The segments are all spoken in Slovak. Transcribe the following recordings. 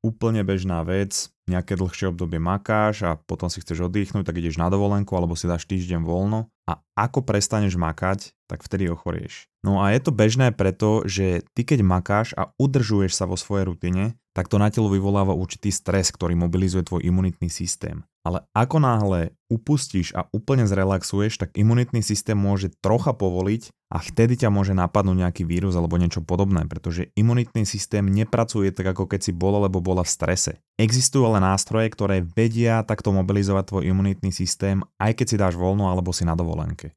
úplne bežná vec, nejaké dlhšie obdobie makáš a potom si chceš oddychnúť, tak ideš na dovolenku alebo si dáš týždeň voľno a ako prestaneš makať, tak vtedy ochorieš. No a je to bežné preto, že ty keď makáš a udržuješ sa vo svojej rutine, tak to na telo vyvoláva určitý stres, ktorý mobilizuje tvoj imunitný systém. Ale ako náhle upustíš a úplne zrelaxuješ, tak imunitný systém môže trocha povoliť a vtedy ťa môže napadnúť nejaký vírus alebo niečo podobné, pretože imunitný systém nepracuje tak ako keď si bol alebo bola v strese. Existujú ale nástroje, ktoré vedia takto mobilizovať tvoj imunitný systém, aj keď si dáš voľno alebo si na dovolenke.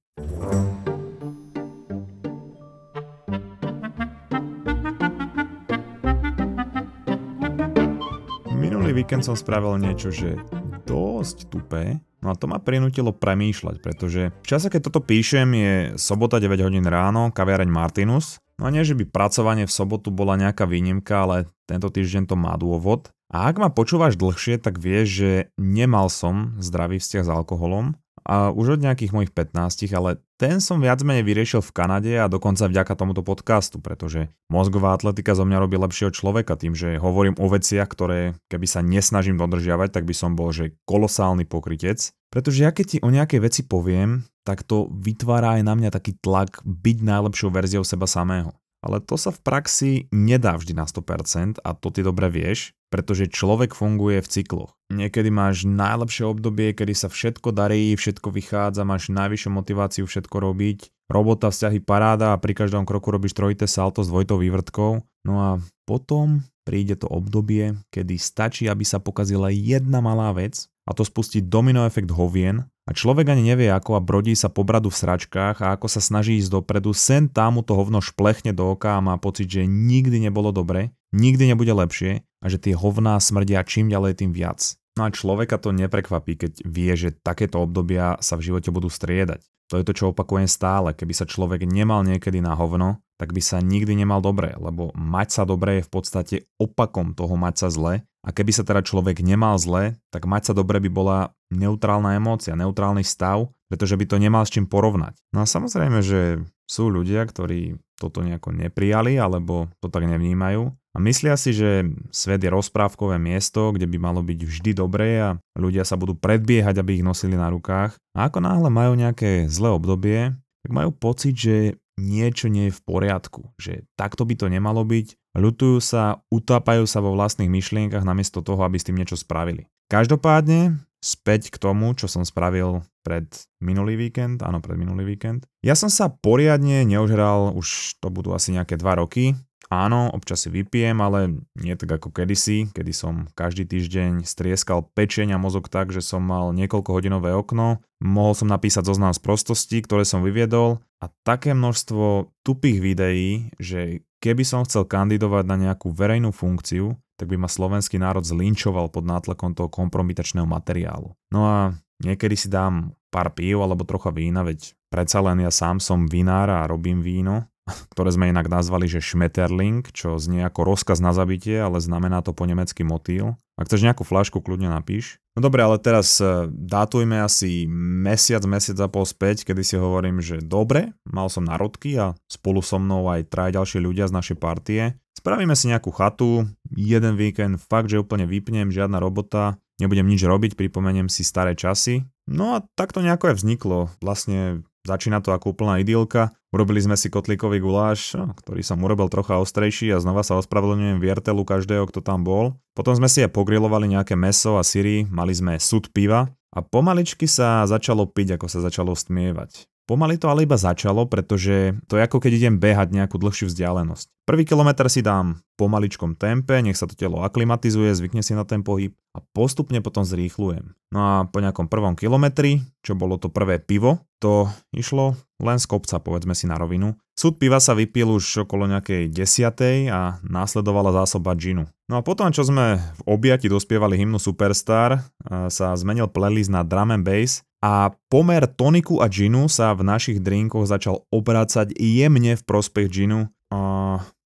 Minulý víkend som spravil niečo, že dosť tupé, no a to ma prinútilo premýšľať, pretože v čase, keď toto píšem, je sobota 9 hodín ráno, kaviareň Martinus, no a nie, že by pracovanie v sobotu bola nejaká výnimka, ale tento týždeň to má dôvod. A ak ma počúvaš dlhšie, tak vieš, že nemal som zdravý vzťah s alkoholom a už od nejakých mojich 15, ale ten som viac menej vyriešil v Kanade a dokonca vďaka tomuto podcastu, pretože mozgová atletika zo mňa robí lepšieho človeka tým, že hovorím o veciach, ktoré keby sa nesnažím dodržiavať, tak by som bol že kolosálny pokrytec. Pretože ja keď ti o nejakej veci poviem, tak to vytvára aj na mňa taký tlak byť najlepšou verziou seba samého. Ale to sa v praxi nedá vždy na 100% a to ty dobre vieš, pretože človek funguje v cykloch. Niekedy máš najlepšie obdobie, kedy sa všetko darí, všetko vychádza, máš najvyššiu motiváciu všetko robiť, robota, vzťahy, paráda a pri každom kroku robíš trojité salto s dvojitou vývrtkou. No a potom príde to obdobie, kedy stačí, aby sa pokazila jedna malá vec a to spustí domino efekt hovien a človek ani nevie ako a brodí sa po bradu v sračkách a ako sa snaží ísť dopredu, sen tam to hovno šplechne do oka a má pocit, že nikdy nebolo dobre, nikdy nebude lepšie a že tie hovná smrdia čím ďalej tým viac. No a človeka to neprekvapí, keď vie, že takéto obdobia sa v živote budú striedať. To je to, čo opakujem stále. Keby sa človek nemal niekedy na hovno, tak by sa nikdy nemal dobre, lebo mať sa dobre je v podstate opakom toho mať sa zle a keby sa teda človek nemal zle, tak mať sa dobre by bola neutrálna emócia, neutrálny stav, pretože by to nemal s čím porovnať. No a samozrejme, že sú ľudia, ktorí toto nejako neprijali alebo to tak nevnímajú a myslia si, že svet je rozprávkové miesto, kde by malo byť vždy dobré a ľudia sa budú predbiehať, aby ich nosili na rukách. A ako náhle majú nejaké zlé obdobie, tak majú pocit, že niečo nie je v poriadku, že takto by to nemalo byť, ľutujú sa, utápajú sa vo vlastných myšlienkach namiesto toho, aby s tým niečo spravili. Každopádne, späť k tomu, čo som spravil pred minulý víkend, áno, pred minulý víkend. Ja som sa poriadne neužral, už to budú asi nejaké 2 roky, Áno, občas si vypijem, ale nie tak ako kedysi, kedy som každý týždeň strieskal pečeň a mozog tak, že som mal niekoľko hodinové okno, mohol som napísať zoznam z prostosti, ktoré som vyviedol a také množstvo tupých videí, že keby som chcel kandidovať na nejakú verejnú funkciu, tak by ma slovenský národ zlinčoval pod nátlakom toho kompromitačného materiálu. No a niekedy si dám pár pív alebo trocha vína, veď predsa len ja sám som vinár a robím víno, ktoré sme inak nazvali, že Schmetterling, čo znie ako rozkaz na zabitie, ale znamená to po nemecky motýl. Ak chceš nejakú flašku, kľudne napíš. No dobre, ale teraz e, dátujme asi mesiac, mesiac a pol späť, kedy si hovorím, že dobre, mal som narodky a spolu so mnou aj traj ďalšie ľudia z našej partie. Spravíme si nejakú chatu, jeden víkend, fakt, že úplne vypnem, žiadna robota, nebudem nič robiť, pripomeniem si staré časy. No a tak to nejako aj vzniklo. Vlastne Začína to ako úplná idylka. Urobili sme si kotlíkový guláš, ktorý som urobil trocha ostrejší a znova sa ospravedlňujem viertelu každého, kto tam bol. Potom sme si aj pogrilovali nejaké meso a syry, mali sme sud piva a pomaličky sa začalo piť, ako sa začalo stmievať. Pomaly to ale iba začalo, pretože to je ako keď idem behať nejakú dlhšiu vzdialenosť. Prvý kilometr si dám pomaličkom tempe, nech sa to telo aklimatizuje, zvykne si na ten pohyb a postupne potom zrýchlujem. No a po nejakom prvom kilometri, čo bolo to prvé pivo, to išlo len z kopca, povedzme si na rovinu. Súd piva sa vypil už okolo nejakej desiatej a následovala zásoba džinu. No a potom, čo sme v objati dospievali hymnu Superstar, sa zmenil playlist na drum and bass a pomer toniku a džinu sa v našich drinkoch začal obracať jemne v prospech džinu a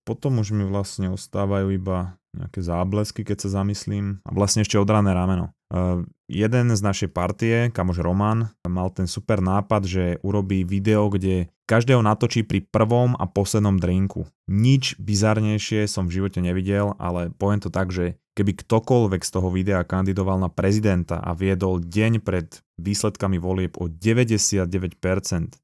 potom už mi vlastne ostávajú iba nejaké záblesky, keď sa zamyslím a vlastne ešte odrané rameno. Uh, jeden z našej partie, kamož Roman, mal ten super nápad, že urobí video, kde každého natočí pri prvom a poslednom drinku. Nič bizarnejšie som v živote nevidel, ale poviem to tak, že keby ktokoľvek z toho videa kandidoval na prezidenta a viedol deň pred výsledkami volieb o 99%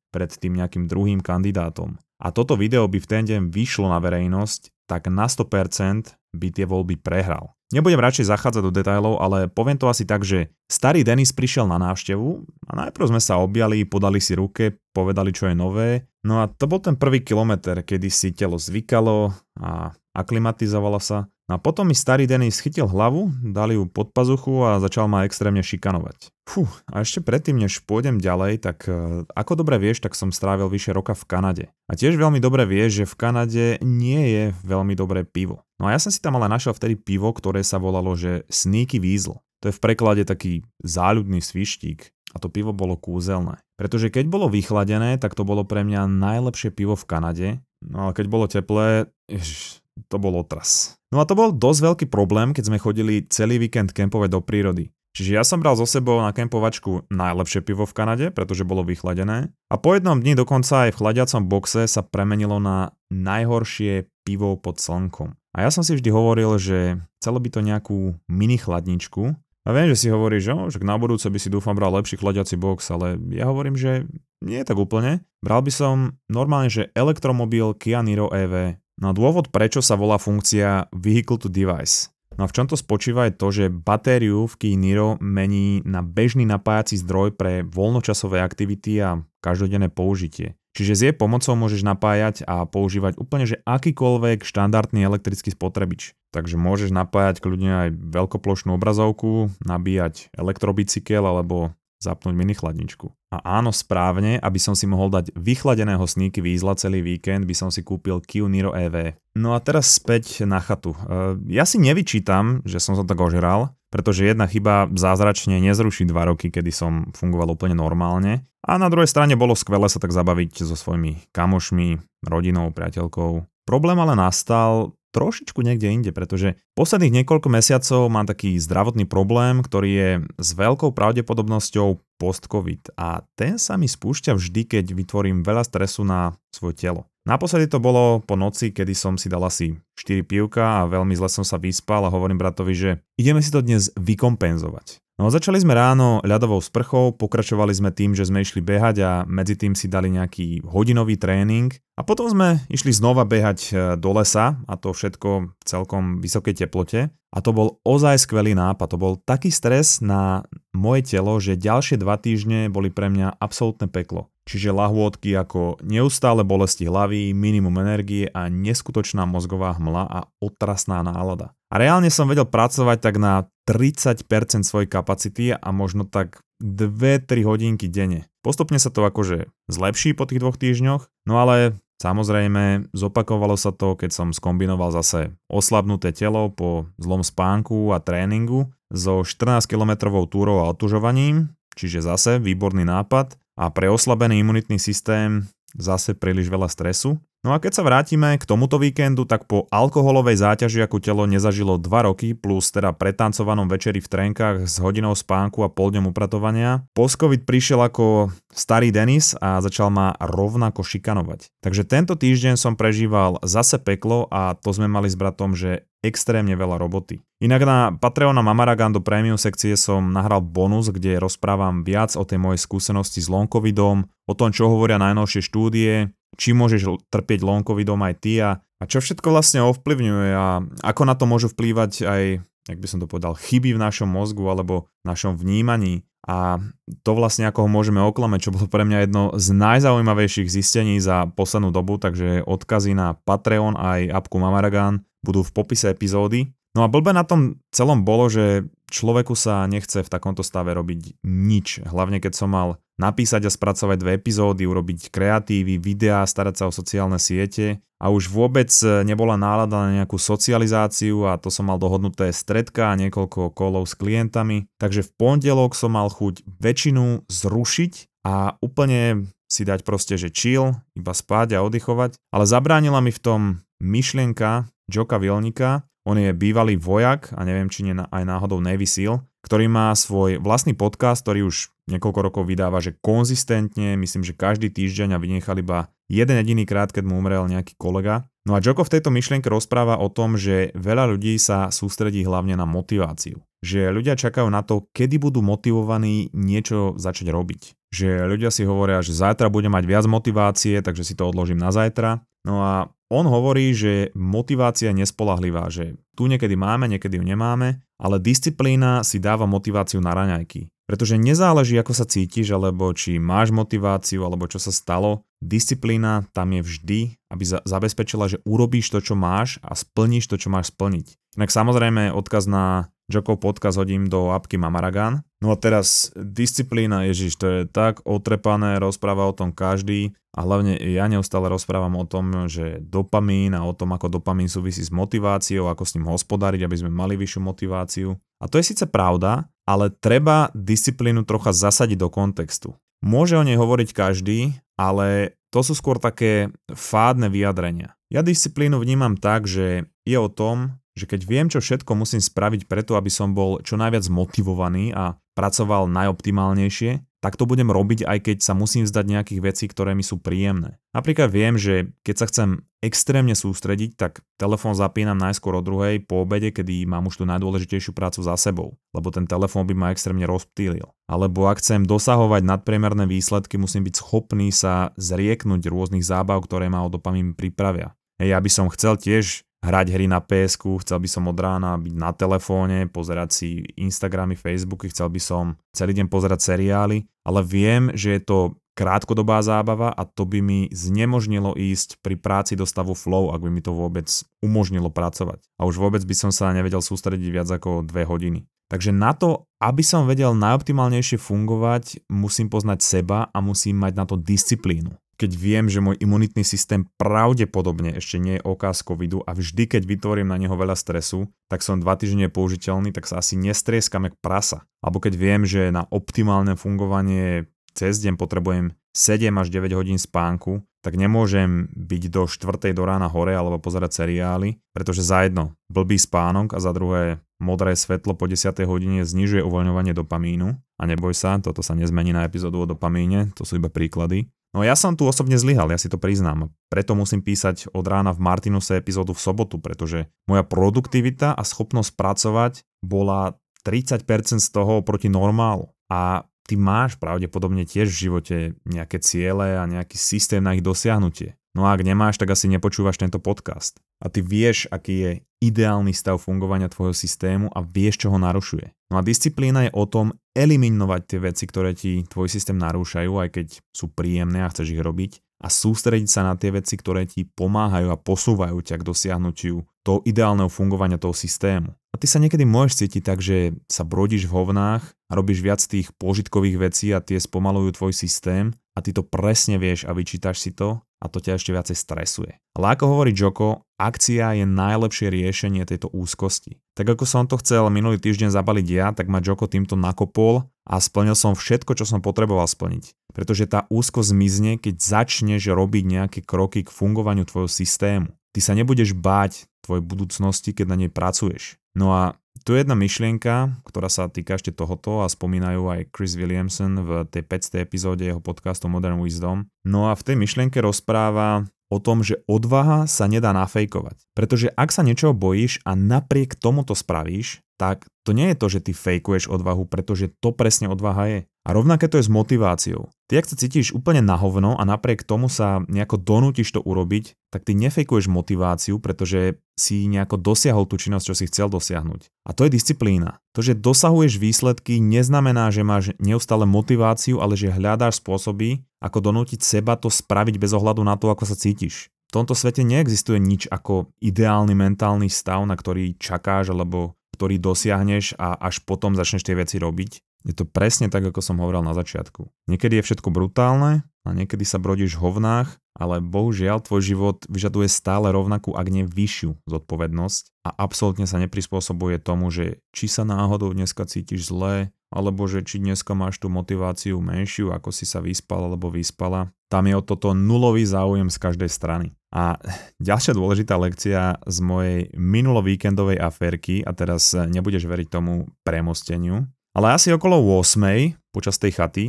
pred tým nejakým druhým kandidátom a toto video by v ten deň vyšlo na verejnosť, tak na 100% by tie voľby prehral. Nebudem radšej zachádzať do detailov, ale poviem to asi tak, že starý Denis prišiel na návštevu a najprv sme sa objali, podali si ruke, povedali, čo je nové. No a to bol ten prvý kilometr, kedy si telo zvykalo a aklimatizovalo sa. No a potom mi starý Denis chytil hlavu, dali ju pod pazuchu a začal ma extrémne šikanovať. Fú, a ešte predtým, než pôjdem ďalej, tak e, ako dobre vieš, tak som strávil vyše roka v Kanade. A tiež veľmi dobre vieš, že v Kanade nie je veľmi dobré pivo. No a ja som si tam ale našiel vtedy pivo, ktoré sa volalo, že Sneaky Weasel. To je v preklade taký záľudný svištík a to pivo bolo kúzelné. Pretože keď bolo vychladené, tak to bolo pre mňa najlepšie pivo v Kanade. No a keď bolo teplé, ježiš, to bol otras. No a to bol dosť veľký problém, keď sme chodili celý víkend kempovať do prírody. Čiže ja som bral so sebou na kempovačku najlepšie pivo v Kanade, pretože bolo vychladené. A po jednom dni dokonca aj v chladiacom boxe sa premenilo na najhoršie pivo pod slnkom. A ja som si vždy hovoril, že chcelo by to nejakú mini chladničku. A viem, že si hovoríš, že, že na budúce by si dúfam bral lepší chladiaci box, ale ja hovorím, že nie je tak úplne. Bral by som normálne, že elektromobil Kia Niro EV. No a dôvod, prečo sa volá funkcia Vehicle to Device. No a v čom to spočíva je to, že batériu v Kia Niro mení na bežný napájací zdroj pre voľnočasové aktivity a každodenné použitie. Čiže s jej pomocou môžeš napájať a používať úplne že akýkoľvek štandardný elektrický spotrebič. Takže môžeš napájať kľudne aj veľkoplošnú obrazovku, nabíjať elektrobicykel alebo zapnúť mini chladničku. A áno, správne, aby som si mohol dať vychladeného sníky výzla celý víkend, by som si kúpil Kia Niro EV. No a teraz späť na chatu. E, ja si nevyčítam, že som sa tak ožral, pretože jedna chyba zázračne nezruší dva roky, kedy som fungoval úplne normálne. A na druhej strane bolo skvelé sa tak zabaviť so svojimi kamošmi, rodinou, priateľkou. Problém ale nastal trošičku niekde inde, pretože posledných niekoľko mesiacov mám taký zdravotný problém, ktorý je s veľkou pravdepodobnosťou post-covid a ten sa mi spúšťa vždy, keď vytvorím veľa stresu na svoje telo. Naposledy to bolo po noci, kedy som si dal asi 4 pivka a veľmi zle som sa vyspal a hovorím bratovi, že ideme si to dnes vykompenzovať. No začali sme ráno ľadovou sprchou, pokračovali sme tým, že sme išli behať a medzi tým si dali nejaký hodinový tréning a potom sme išli znova behať e, do lesa a to všetko v celkom vysokej teplote. A to bol ozaj skvelý nápad, to bol taký stres na moje telo, že ďalšie dva týždne boli pre mňa absolútne peklo. Čiže lahôdky ako neustále bolesti hlavy, minimum energie a neskutočná mozgová hmla a otrasná nálada. A reálne som vedel pracovať tak na 30% svojej kapacity a možno tak 2-3 hodinky denne. Postupne sa to akože zlepší po tých dvoch týždňoch, no ale samozrejme zopakovalo sa to, keď som skombinoval zase oslabnuté telo po zlom spánku a tréningu so 14-kilometrovou túrou a otužovaním, čiže zase výborný nápad a pre oslabený imunitný systém zase príliš veľa stresu. No a keď sa vrátime k tomuto víkendu, tak po alkoholovej záťaži, ako telo nezažilo 2 roky, plus teda pretancovanom večeri v trenkách s hodinou spánku a pol dňom upratovania, post-covid prišiel ako starý Denis a začal ma rovnako šikanovať. Takže tento týždeň som prežíval zase peklo a to sme mali s bratom, že extrémne veľa roboty. Inak na Patreona Mamaragan do Premium sekcie som nahral bonus, kde rozprávam viac o tej mojej skúsenosti s long o tom, čo hovoria najnovšie štúdie, či môžeš trpieť long covidom aj ty a, a čo všetko vlastne ovplyvňuje a ako na to môžu vplývať aj, jak by som to povedal, chyby v našom mozgu alebo našom vnímaní a to vlastne ako ho môžeme oklamať, čo bolo pre mňa jedno z najzaujímavejších zistení za poslednú dobu, takže odkazy na Patreon aj apku Mamaragan budú v popise epizódy. No a blbe na tom celom bolo, že človeku sa nechce v takomto stave robiť nič. Hlavne keď som mal napísať a spracovať dve epizódy, urobiť kreatívy, videá, starať sa o sociálne siete. A už vôbec nebola nálada na nejakú socializáciu a to som mal dohodnuté stredka a niekoľko kolov s klientami. Takže v pondelok som mal chuť väčšinu zrušiť a úplne si dať proste, že chill, iba spať a oddychovať, ale zabránila mi v tom myšlienka Joka Vielnika, on je bývalý vojak a neviem, či nie aj náhodou Navy Seal, ktorý má svoj vlastný podcast, ktorý už niekoľko rokov vydáva, že konzistentne, myslím, že každý týždeň a vynechal iba jeden jediný krát, keď mu umrel nejaký kolega. No a Joko v tejto myšlienke rozpráva o tom, že veľa ľudí sa sústredí hlavne na motiváciu. Že ľudia čakajú na to, kedy budú motivovaní niečo začať robiť. Že ľudia si hovoria, že zajtra budem mať viac motivácie, takže si to odložím na zajtra. No a on hovorí, že motivácia je nespolahlivá, že tu niekedy máme, niekedy ju nemáme, ale disciplína si dáva motiváciu na raňajky. Pretože nezáleží, ako sa cítiš, alebo či máš motiváciu, alebo čo sa stalo, disciplína tam je vždy, aby za- zabezpečila, že urobíš to, čo máš a splníš to, čo máš splniť. Inak samozrejme odkaz na Jokov podcast hodím do apky Mamaragan. No a teraz disciplína, ježiš, to je tak otrepané, rozpráva o tom každý a hlavne ja neustále rozprávam o tom, že dopamín a o tom, ako dopamín súvisí s motiváciou, ako s ním hospodáriť, aby sme mali vyššiu motiváciu. A to je síce pravda, ale treba disciplínu trocha zasadiť do kontextu. Môže o nej hovoriť každý, ale to sú skôr také fádne vyjadrenia. Ja disciplínu vnímam tak, že je o tom, že keď viem, čo všetko musím spraviť preto, aby som bol čo najviac motivovaný a pracoval najoptimálnejšie, tak to budem robiť aj keď sa musím vzdať nejakých vecí, ktoré mi sú príjemné. Napríklad viem, že keď sa chcem extrémne sústrediť, tak telefón zapínam najskôr o druhej po obede, kedy mám už tú najdôležitejšiu prácu za sebou, lebo ten telefón by ma extrémne rozptýlil. Alebo ak chcem dosahovať nadpriemerné výsledky, musím byť schopný sa zrieknúť rôznych zábav, ktoré ma o dopamín pripravia. Hej, ja by som chcel tiež hrať hry na PSK, chcel by som od rána byť na telefóne, pozerať si Instagramy, Facebooky, chcel by som celý deň pozerať seriály, ale viem, že je to krátkodobá zábava a to by mi znemožnilo ísť pri práci do stavu flow, ak by mi to vôbec umožnilo pracovať. A už vôbec by som sa nevedel sústrediť viac ako dve hodiny. Takže na to, aby som vedel najoptimálnejšie fungovať, musím poznať seba a musím mať na to disciplínu keď viem, že môj imunitný systém pravdepodobne ešte nie je OK z covidu a vždy, keď vytvorím na neho veľa stresu, tak som dva týždne použiteľný, tak sa asi nestrieskam jak prasa. Alebo keď viem, že na optimálne fungovanie cez deň potrebujem 7 až 9 hodín spánku, tak nemôžem byť do 4. do rána hore alebo pozerať seriály, pretože za jedno blbý spánok a za druhé modré svetlo po 10. hodine znižuje uvoľňovanie dopamínu a neboj sa, toto sa nezmení na epizódu o dopamíne, to sú iba príklady. No ja som tu osobne zlyhal, ja si to priznám. Preto musím písať od rána v Martinuse epizódu v sobotu, pretože moja produktivita a schopnosť pracovať bola 30% z toho proti normálu. A ty máš pravdepodobne tiež v živote nejaké ciele a nejaký systém na ich dosiahnutie. No a ak nemáš, tak asi nepočúvaš tento podcast. A ty vieš, aký je ideálny stav fungovania tvojho systému a vieš, čo ho narušuje. No a disciplína je o tom eliminovať tie veci, ktoré ti tvoj systém narúšajú, aj keď sú príjemné a chceš ich robiť a sústrediť sa na tie veci, ktoré ti pomáhajú a posúvajú ťa k dosiahnutiu toho ideálneho fungovania toho systému. A ty sa niekedy môžeš cítiť tak, že sa brodíš v hovnách a robíš viac tých požitkových vecí a tie spomalujú tvoj systém a ty to presne vieš a vyčítaš si to a to ťa ešte viacej stresuje. Ale ako hovorí Joko, akcia je najlepšie riešenie tejto úzkosti. Tak ako som to chcel minulý týždeň zabaliť ja, tak ma Joko týmto nakopol a splnil som všetko, čo som potreboval splniť. Pretože tá úzkosť zmizne, keď začneš robiť nejaké kroky k fungovaniu tvojho systému. Ty sa nebudeš báť tvojej budúcnosti, keď na nej pracuješ. No a tu je jedna myšlienka, ktorá sa týka ešte tohoto a spomínajú aj Chris Williamson v tej 5. epizóde jeho podcastu Modern Wisdom. No a v tej myšlienke rozpráva o tom, že odvaha sa nedá nafejkovať. Pretože ak sa niečoho bojíš a napriek tomu to spravíš, tak to nie je to, že ty fejkuješ odvahu, pretože to presne odvaha je. A rovnaké to je s motiváciou. Ty, ak sa cítiš úplne na hovno a napriek tomu sa nejako donútiš to urobiť, tak ty nefejkuješ motiváciu, pretože si nejako dosiahol tú činnosť, čo si chcel dosiahnuť. A to je disciplína. To, že dosahuješ výsledky, neznamená, že máš neustále motiváciu, ale že hľadáš spôsoby, ako donútiť seba to spraviť bez ohľadu na to, ako sa cítiš. V tomto svete neexistuje nič ako ideálny mentálny stav, na ktorý čakáš alebo ktorý dosiahneš a až potom začneš tie veci robiť. Je to presne tak, ako som hovoril na začiatku. Niekedy je všetko brutálne a niekedy sa brodíš v hovnách, ale bohužiaľ tvoj život vyžaduje stále rovnakú, ak nie vyššiu zodpovednosť a absolútne sa neprispôsobuje tomu, že či sa náhodou dneska cítiš zle, alebo že či dneska máš tú motiváciu menšiu, ako si sa vyspal alebo vyspala. Tam je o toto nulový záujem z každej strany. A ďalšia dôležitá lekcia z mojej minulovíkendovej aférky, a teraz nebudeš veriť tomu premosteniu, ale asi okolo 8 počas tej chaty,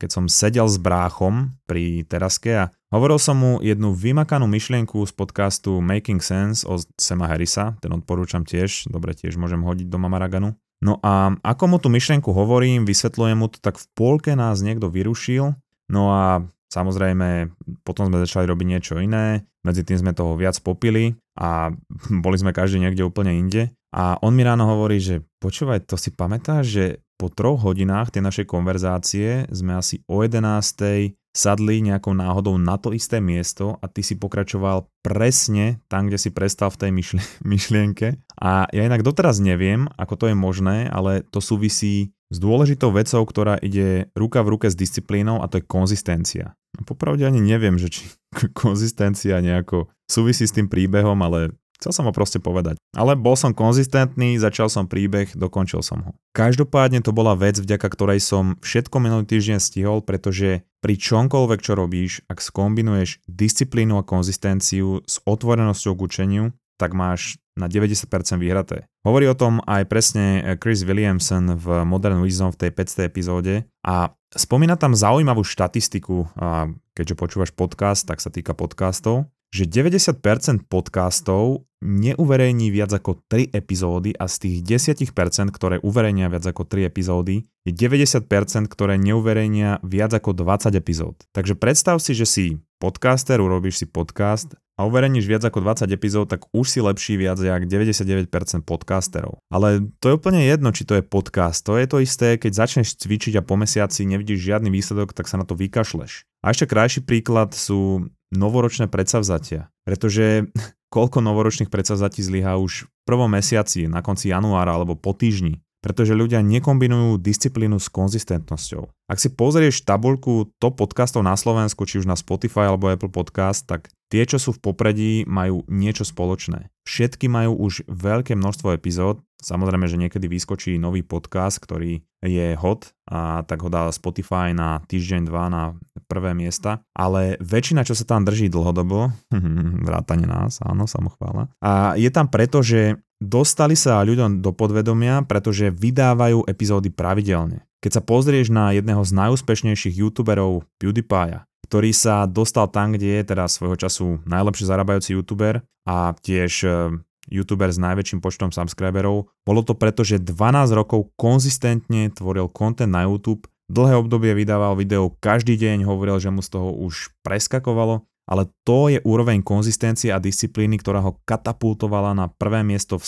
keď som sedel s bráchom pri teraske a Hovoril som mu jednu vymakanú myšlienku z podcastu Making Sense od Sema Harrisa, ten odporúčam tiež, dobre tiež môžem hodiť do Mamaraganu. No a ako mu tú myšlienku hovorím, vysvetľujem mu to, tak v polke nás niekto vyrušil, no a Samozrejme, potom sme začali robiť niečo iné, medzi tým sme toho viac popili a boli sme každý niekde úplne inde. A on mi ráno hovorí, že počúvaj, to si pamätáš, že po troch hodinách tej našej konverzácie sme asi o 11 sadli nejakou náhodou na to isté miesto a ty si pokračoval presne tam, kde si prestal v tej myšlienke. A ja inak doteraz neviem, ako to je možné, ale to súvisí s dôležitou vecou, ktorá ide ruka v ruke s disciplínou a to je konzistencia. No, popravde ani neviem, že či konzistencia nejako súvisí s tým príbehom, ale Chcel som ho proste povedať. Ale bol som konzistentný, začal som príbeh, dokončil som ho. Každopádne to bola vec, vďaka ktorej som všetko minulý týždeň stihol, pretože pri čomkoľvek, čo robíš, ak skombinuješ disciplínu a konzistenciu s otvorenosťou k učeniu, tak máš na 90% vyhraté. Hovorí o tom aj presne Chris Williamson v Modern Wisdom v tej 500. epizóde a spomína tam zaujímavú štatistiku, a keďže počúvaš podcast, tak sa týka podcastov, že 90% podcastov neuverejní viac ako 3 epizódy a z tých 10%, ktoré uverejnia viac ako 3 epizódy, je 90%, ktoré neuverejnia viac ako 20 epizód. Takže predstav si, že si podcaster, urobíš si podcast a uverejníš viac ako 20 epizód, tak už si lepší viac jak 99% podcasterov. Ale to je úplne jedno, či to je podcast. To je to isté, keď začneš cvičiť a po mesiaci nevidíš žiadny výsledok, tak sa na to vykašleš. A ešte krajší príklad sú novoročné predsavzatia. Pretože koľko novoročných predsavzatí zlyhá už v prvom mesiaci, na konci januára alebo po týždni. Pretože ľudia nekombinujú disciplínu s konzistentnosťou. Ak si pozrieš tabuľku top podcastov na Slovensku, či už na Spotify alebo Apple Podcast, tak tie, čo sú v popredí, majú niečo spoločné. Všetky majú už veľké množstvo epizód. Samozrejme, že niekedy vyskočí nový podcast, ktorý je hot a tak ho dá Spotify na týždeň, dva na prvé miesta. Ale väčšina, čo sa tam drží dlhodobo, vrátane nás, áno, samochvála. A je tam preto, že dostali sa ľuďom do podvedomia, pretože vydávajú epizódy pravidelne. Keď sa pozrieš na jedného z najúspešnejších youtuberov PewDiePie, ktorý sa dostal tam, kde je teda svojho času najlepšie zarábajúci youtuber a tiež e, youtuber s najväčším počtom subscriberov. Bolo to preto, že 12 rokov konzistentne tvoril content na YouTube, dlhé obdobie vydával video každý deň, hovoril, že mu z toho už preskakovalo ale to je úroveň konzistencie a disciplíny, ktorá ho katapultovala na prvé miesto v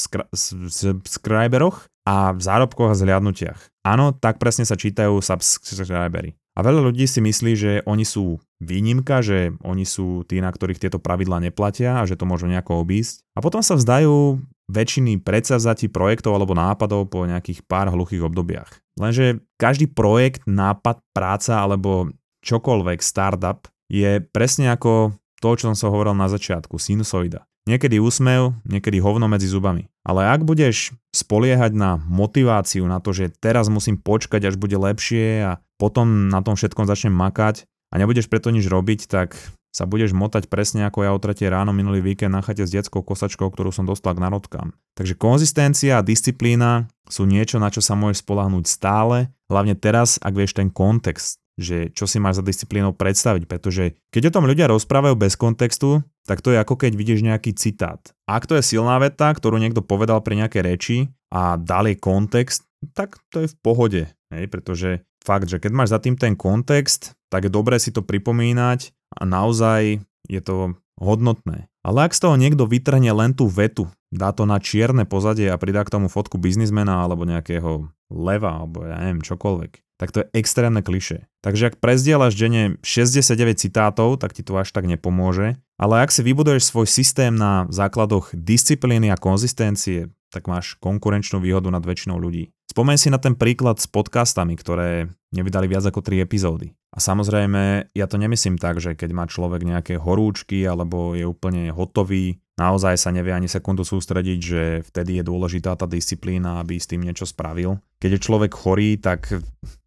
subscriberoch a v zárobkoch a zhliadnutiach. Áno, tak presne sa čítajú subscribery. A veľa ľudí si myslí, že oni sú výnimka, že oni sú tí, na ktorých tieto pravidla neplatia a že to môžu nejako obísť. A potom sa vzdajú väčšiny predsavzatí projektov alebo nápadov po nejakých pár hluchých obdobiach. Lenže každý projekt, nápad, práca alebo čokoľvek startup je presne ako to, čo som sa hovoril na začiatku, sinusoida. Niekedy úsmev, niekedy hovno medzi zubami. Ale ak budeš spoliehať na motiváciu, na to, že teraz musím počkať, až bude lepšie a potom na tom všetkom začnem makať a nebudeš preto nič robiť, tak sa budeš motať presne ako ja o 3 ráno minulý víkend na chate s detskou kosačkou, ktorú som dostal k narodkám. Takže konzistencia a disciplína sú niečo, na čo sa môžeš spolahnúť stále, hlavne teraz, ak vieš ten kontext že čo si máš za disciplínou predstaviť, pretože keď o tom ľudia rozprávajú bez kontextu, tak to je ako keď vidíš nejaký citát. Ak to je silná veta, ktorú niekto povedal pri nejakej reči a dal jej kontext, tak to je v pohode, hej, pretože fakt, že keď máš za tým ten kontext, tak je dobré si to pripomínať a naozaj je to hodnotné. Ale ak z toho niekto vytrhne len tú vetu, dá to na čierne pozadie a pridá k tomu fotku biznismena alebo nejakého leva alebo ja neviem čokoľvek, tak to je extrémne kliše. Takže ak prezdielaš denne 69 citátov, tak ti to až tak nepomôže. Ale ak si vybuduješ svoj systém na základoch disciplíny a konzistencie, tak máš konkurenčnú výhodu nad väčšinou ľudí. Spomeň si na ten príklad s podcastami, ktoré nevydali viac ako 3 epizódy. A samozrejme, ja to nemyslím tak, že keď má človek nejaké horúčky alebo je úplne hotový, naozaj sa nevie ani sekundu sústrediť, že vtedy je dôležitá tá disciplína, aby s tým niečo spravil. Keď je človek chorý, tak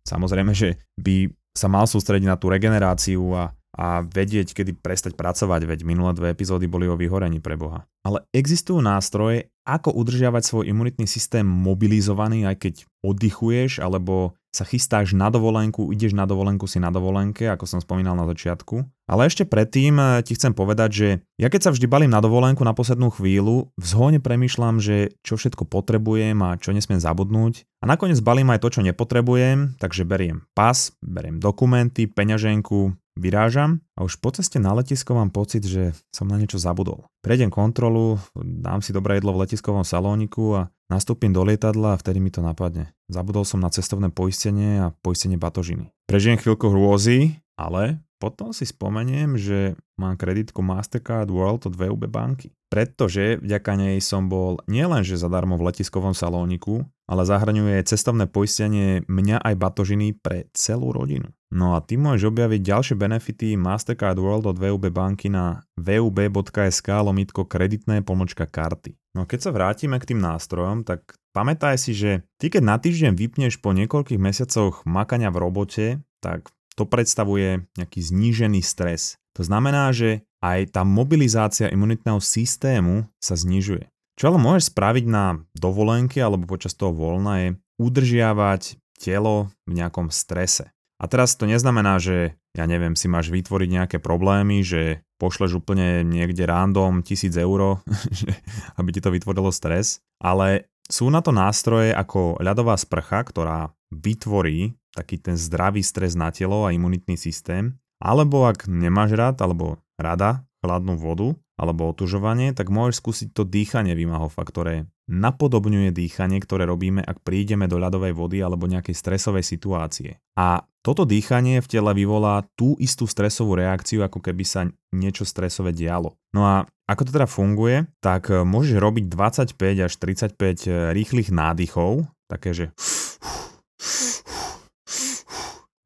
samozrejme, že by sa mal sústrediť na tú regeneráciu a, a vedieť, kedy prestať pracovať, veď minulé dve epizódy boli o vyhorení pre Boha. Ale existujú nástroje, ako udržiavať svoj imunitný systém mobilizovaný, aj keď oddychuješ, alebo sa chystáš na dovolenku, ideš na dovolenku, si na dovolenke, ako som spomínal na začiatku. Ale ešte predtým eh, ti chcem povedať, že ja keď sa vždy balím na dovolenku na poslednú chvíľu, v zhone premyšľam, že čo všetko potrebujem a čo nesmiem zabudnúť. A nakoniec balím aj to, čo nepotrebujem, takže beriem pas, beriem dokumenty, peňaženku, vyrážam a už po ceste na letisko mám pocit, že som na niečo zabudol. Prejdem kontrolu, dám si dobré jedlo v letiskovom salóniku a nastúpim do lietadla a vtedy mi to napadne. Zabudol som na cestovné poistenie a poistenie batožiny. Prežijem chvíľku hrôzy, ale potom si spomeniem, že mám kreditku Mastercard World od VUB banky. Pretože vďaka nej som bol nielenže zadarmo v letiskovom salóniku, ale zahraňuje cestovné poistenie mňa aj batožiny pre celú rodinu. No a ty môžeš objaviť ďalšie benefity Mastercard World od VUB banky na vub.sk lomitko kreditné pomočka karty. No keď sa vrátime k tým nástrojom, tak pamätaj si, že ty keď na týždeň vypneš po niekoľkých mesiacoch makania v robote, tak to predstavuje nejaký znížený stres. To znamená, že aj tá mobilizácia imunitného systému sa znižuje. Čo ale môžeš spraviť na dovolenke alebo počas toho voľna je udržiavať telo v nejakom strese. A teraz to neznamená, že ja neviem, si máš vytvoriť nejaké problémy, že pošleš úplne niekde random tisíc eur, aby ti to vytvorilo stres, ale sú na to nástroje ako ľadová sprcha, ktorá vytvorí taký ten zdravý stres na telo a imunitný systém. Alebo ak nemáš rád alebo rada chladnú vodu alebo otužovanie, tak môžeš skúsiť to dýchanie Vimahofa, ktoré napodobňuje dýchanie, ktoré robíme, ak prídeme do ľadovej vody alebo nejakej stresovej situácie. A toto dýchanie v tele vyvolá tú istú stresovú reakciu, ako keby sa niečo stresové dialo. No a ako to teda funguje, tak môžeš robiť 25 až 35 rýchlych nádychov, také že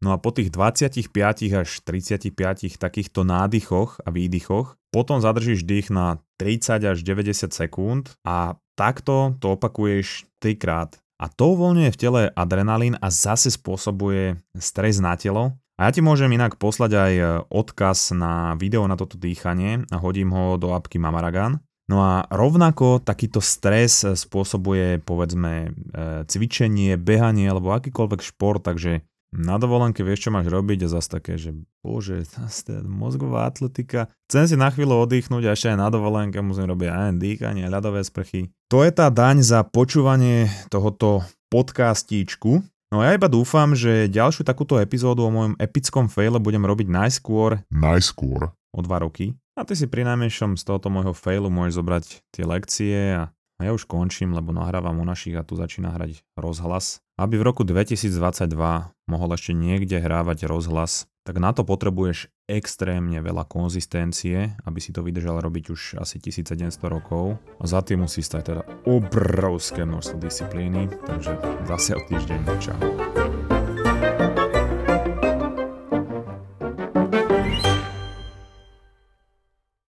No a po tých 25 až 35 takýchto nádychoch a výdychoch potom zadržíš dých na 30 až 90 sekúnd a takto to opakuješ 3 krát. A to uvoľňuje v tele adrenalín a zase spôsobuje stres na telo. A ja ti môžem inak poslať aj odkaz na video na toto dýchanie a hodím ho do apky Mamaragan. No a rovnako takýto stres spôsobuje povedzme e, cvičenie, behanie alebo akýkoľvek šport, takže na dovolenke vieš, čo máš robiť a zase také, že bože, zase mozgová atletika. Chcem si na chvíľu oddychnúť a ešte aj na dovolenke musím robiť aj dýchanie, ľadové sprchy. To je tá daň za počúvanie tohoto podcastíčku. No ja iba dúfam, že ďalšiu takúto epizódu o mojom epickom faile budem robiť najskôr. Najskôr. O dva roky. A ty si pri najmenšom z tohoto môjho failu môžeš zobrať tie lekcie a a ja už končím, lebo nahrávam u našich a tu začína hrať rozhlas. Aby v roku 2022 mohol ešte niekde hrávať rozhlas, tak na to potrebuješ extrémne veľa konzistencie, aby si to vydržal robiť už asi 1700 rokov. A za tým musí stať teda obrovské množstvo disciplíny, takže zase o týždeň. Čau.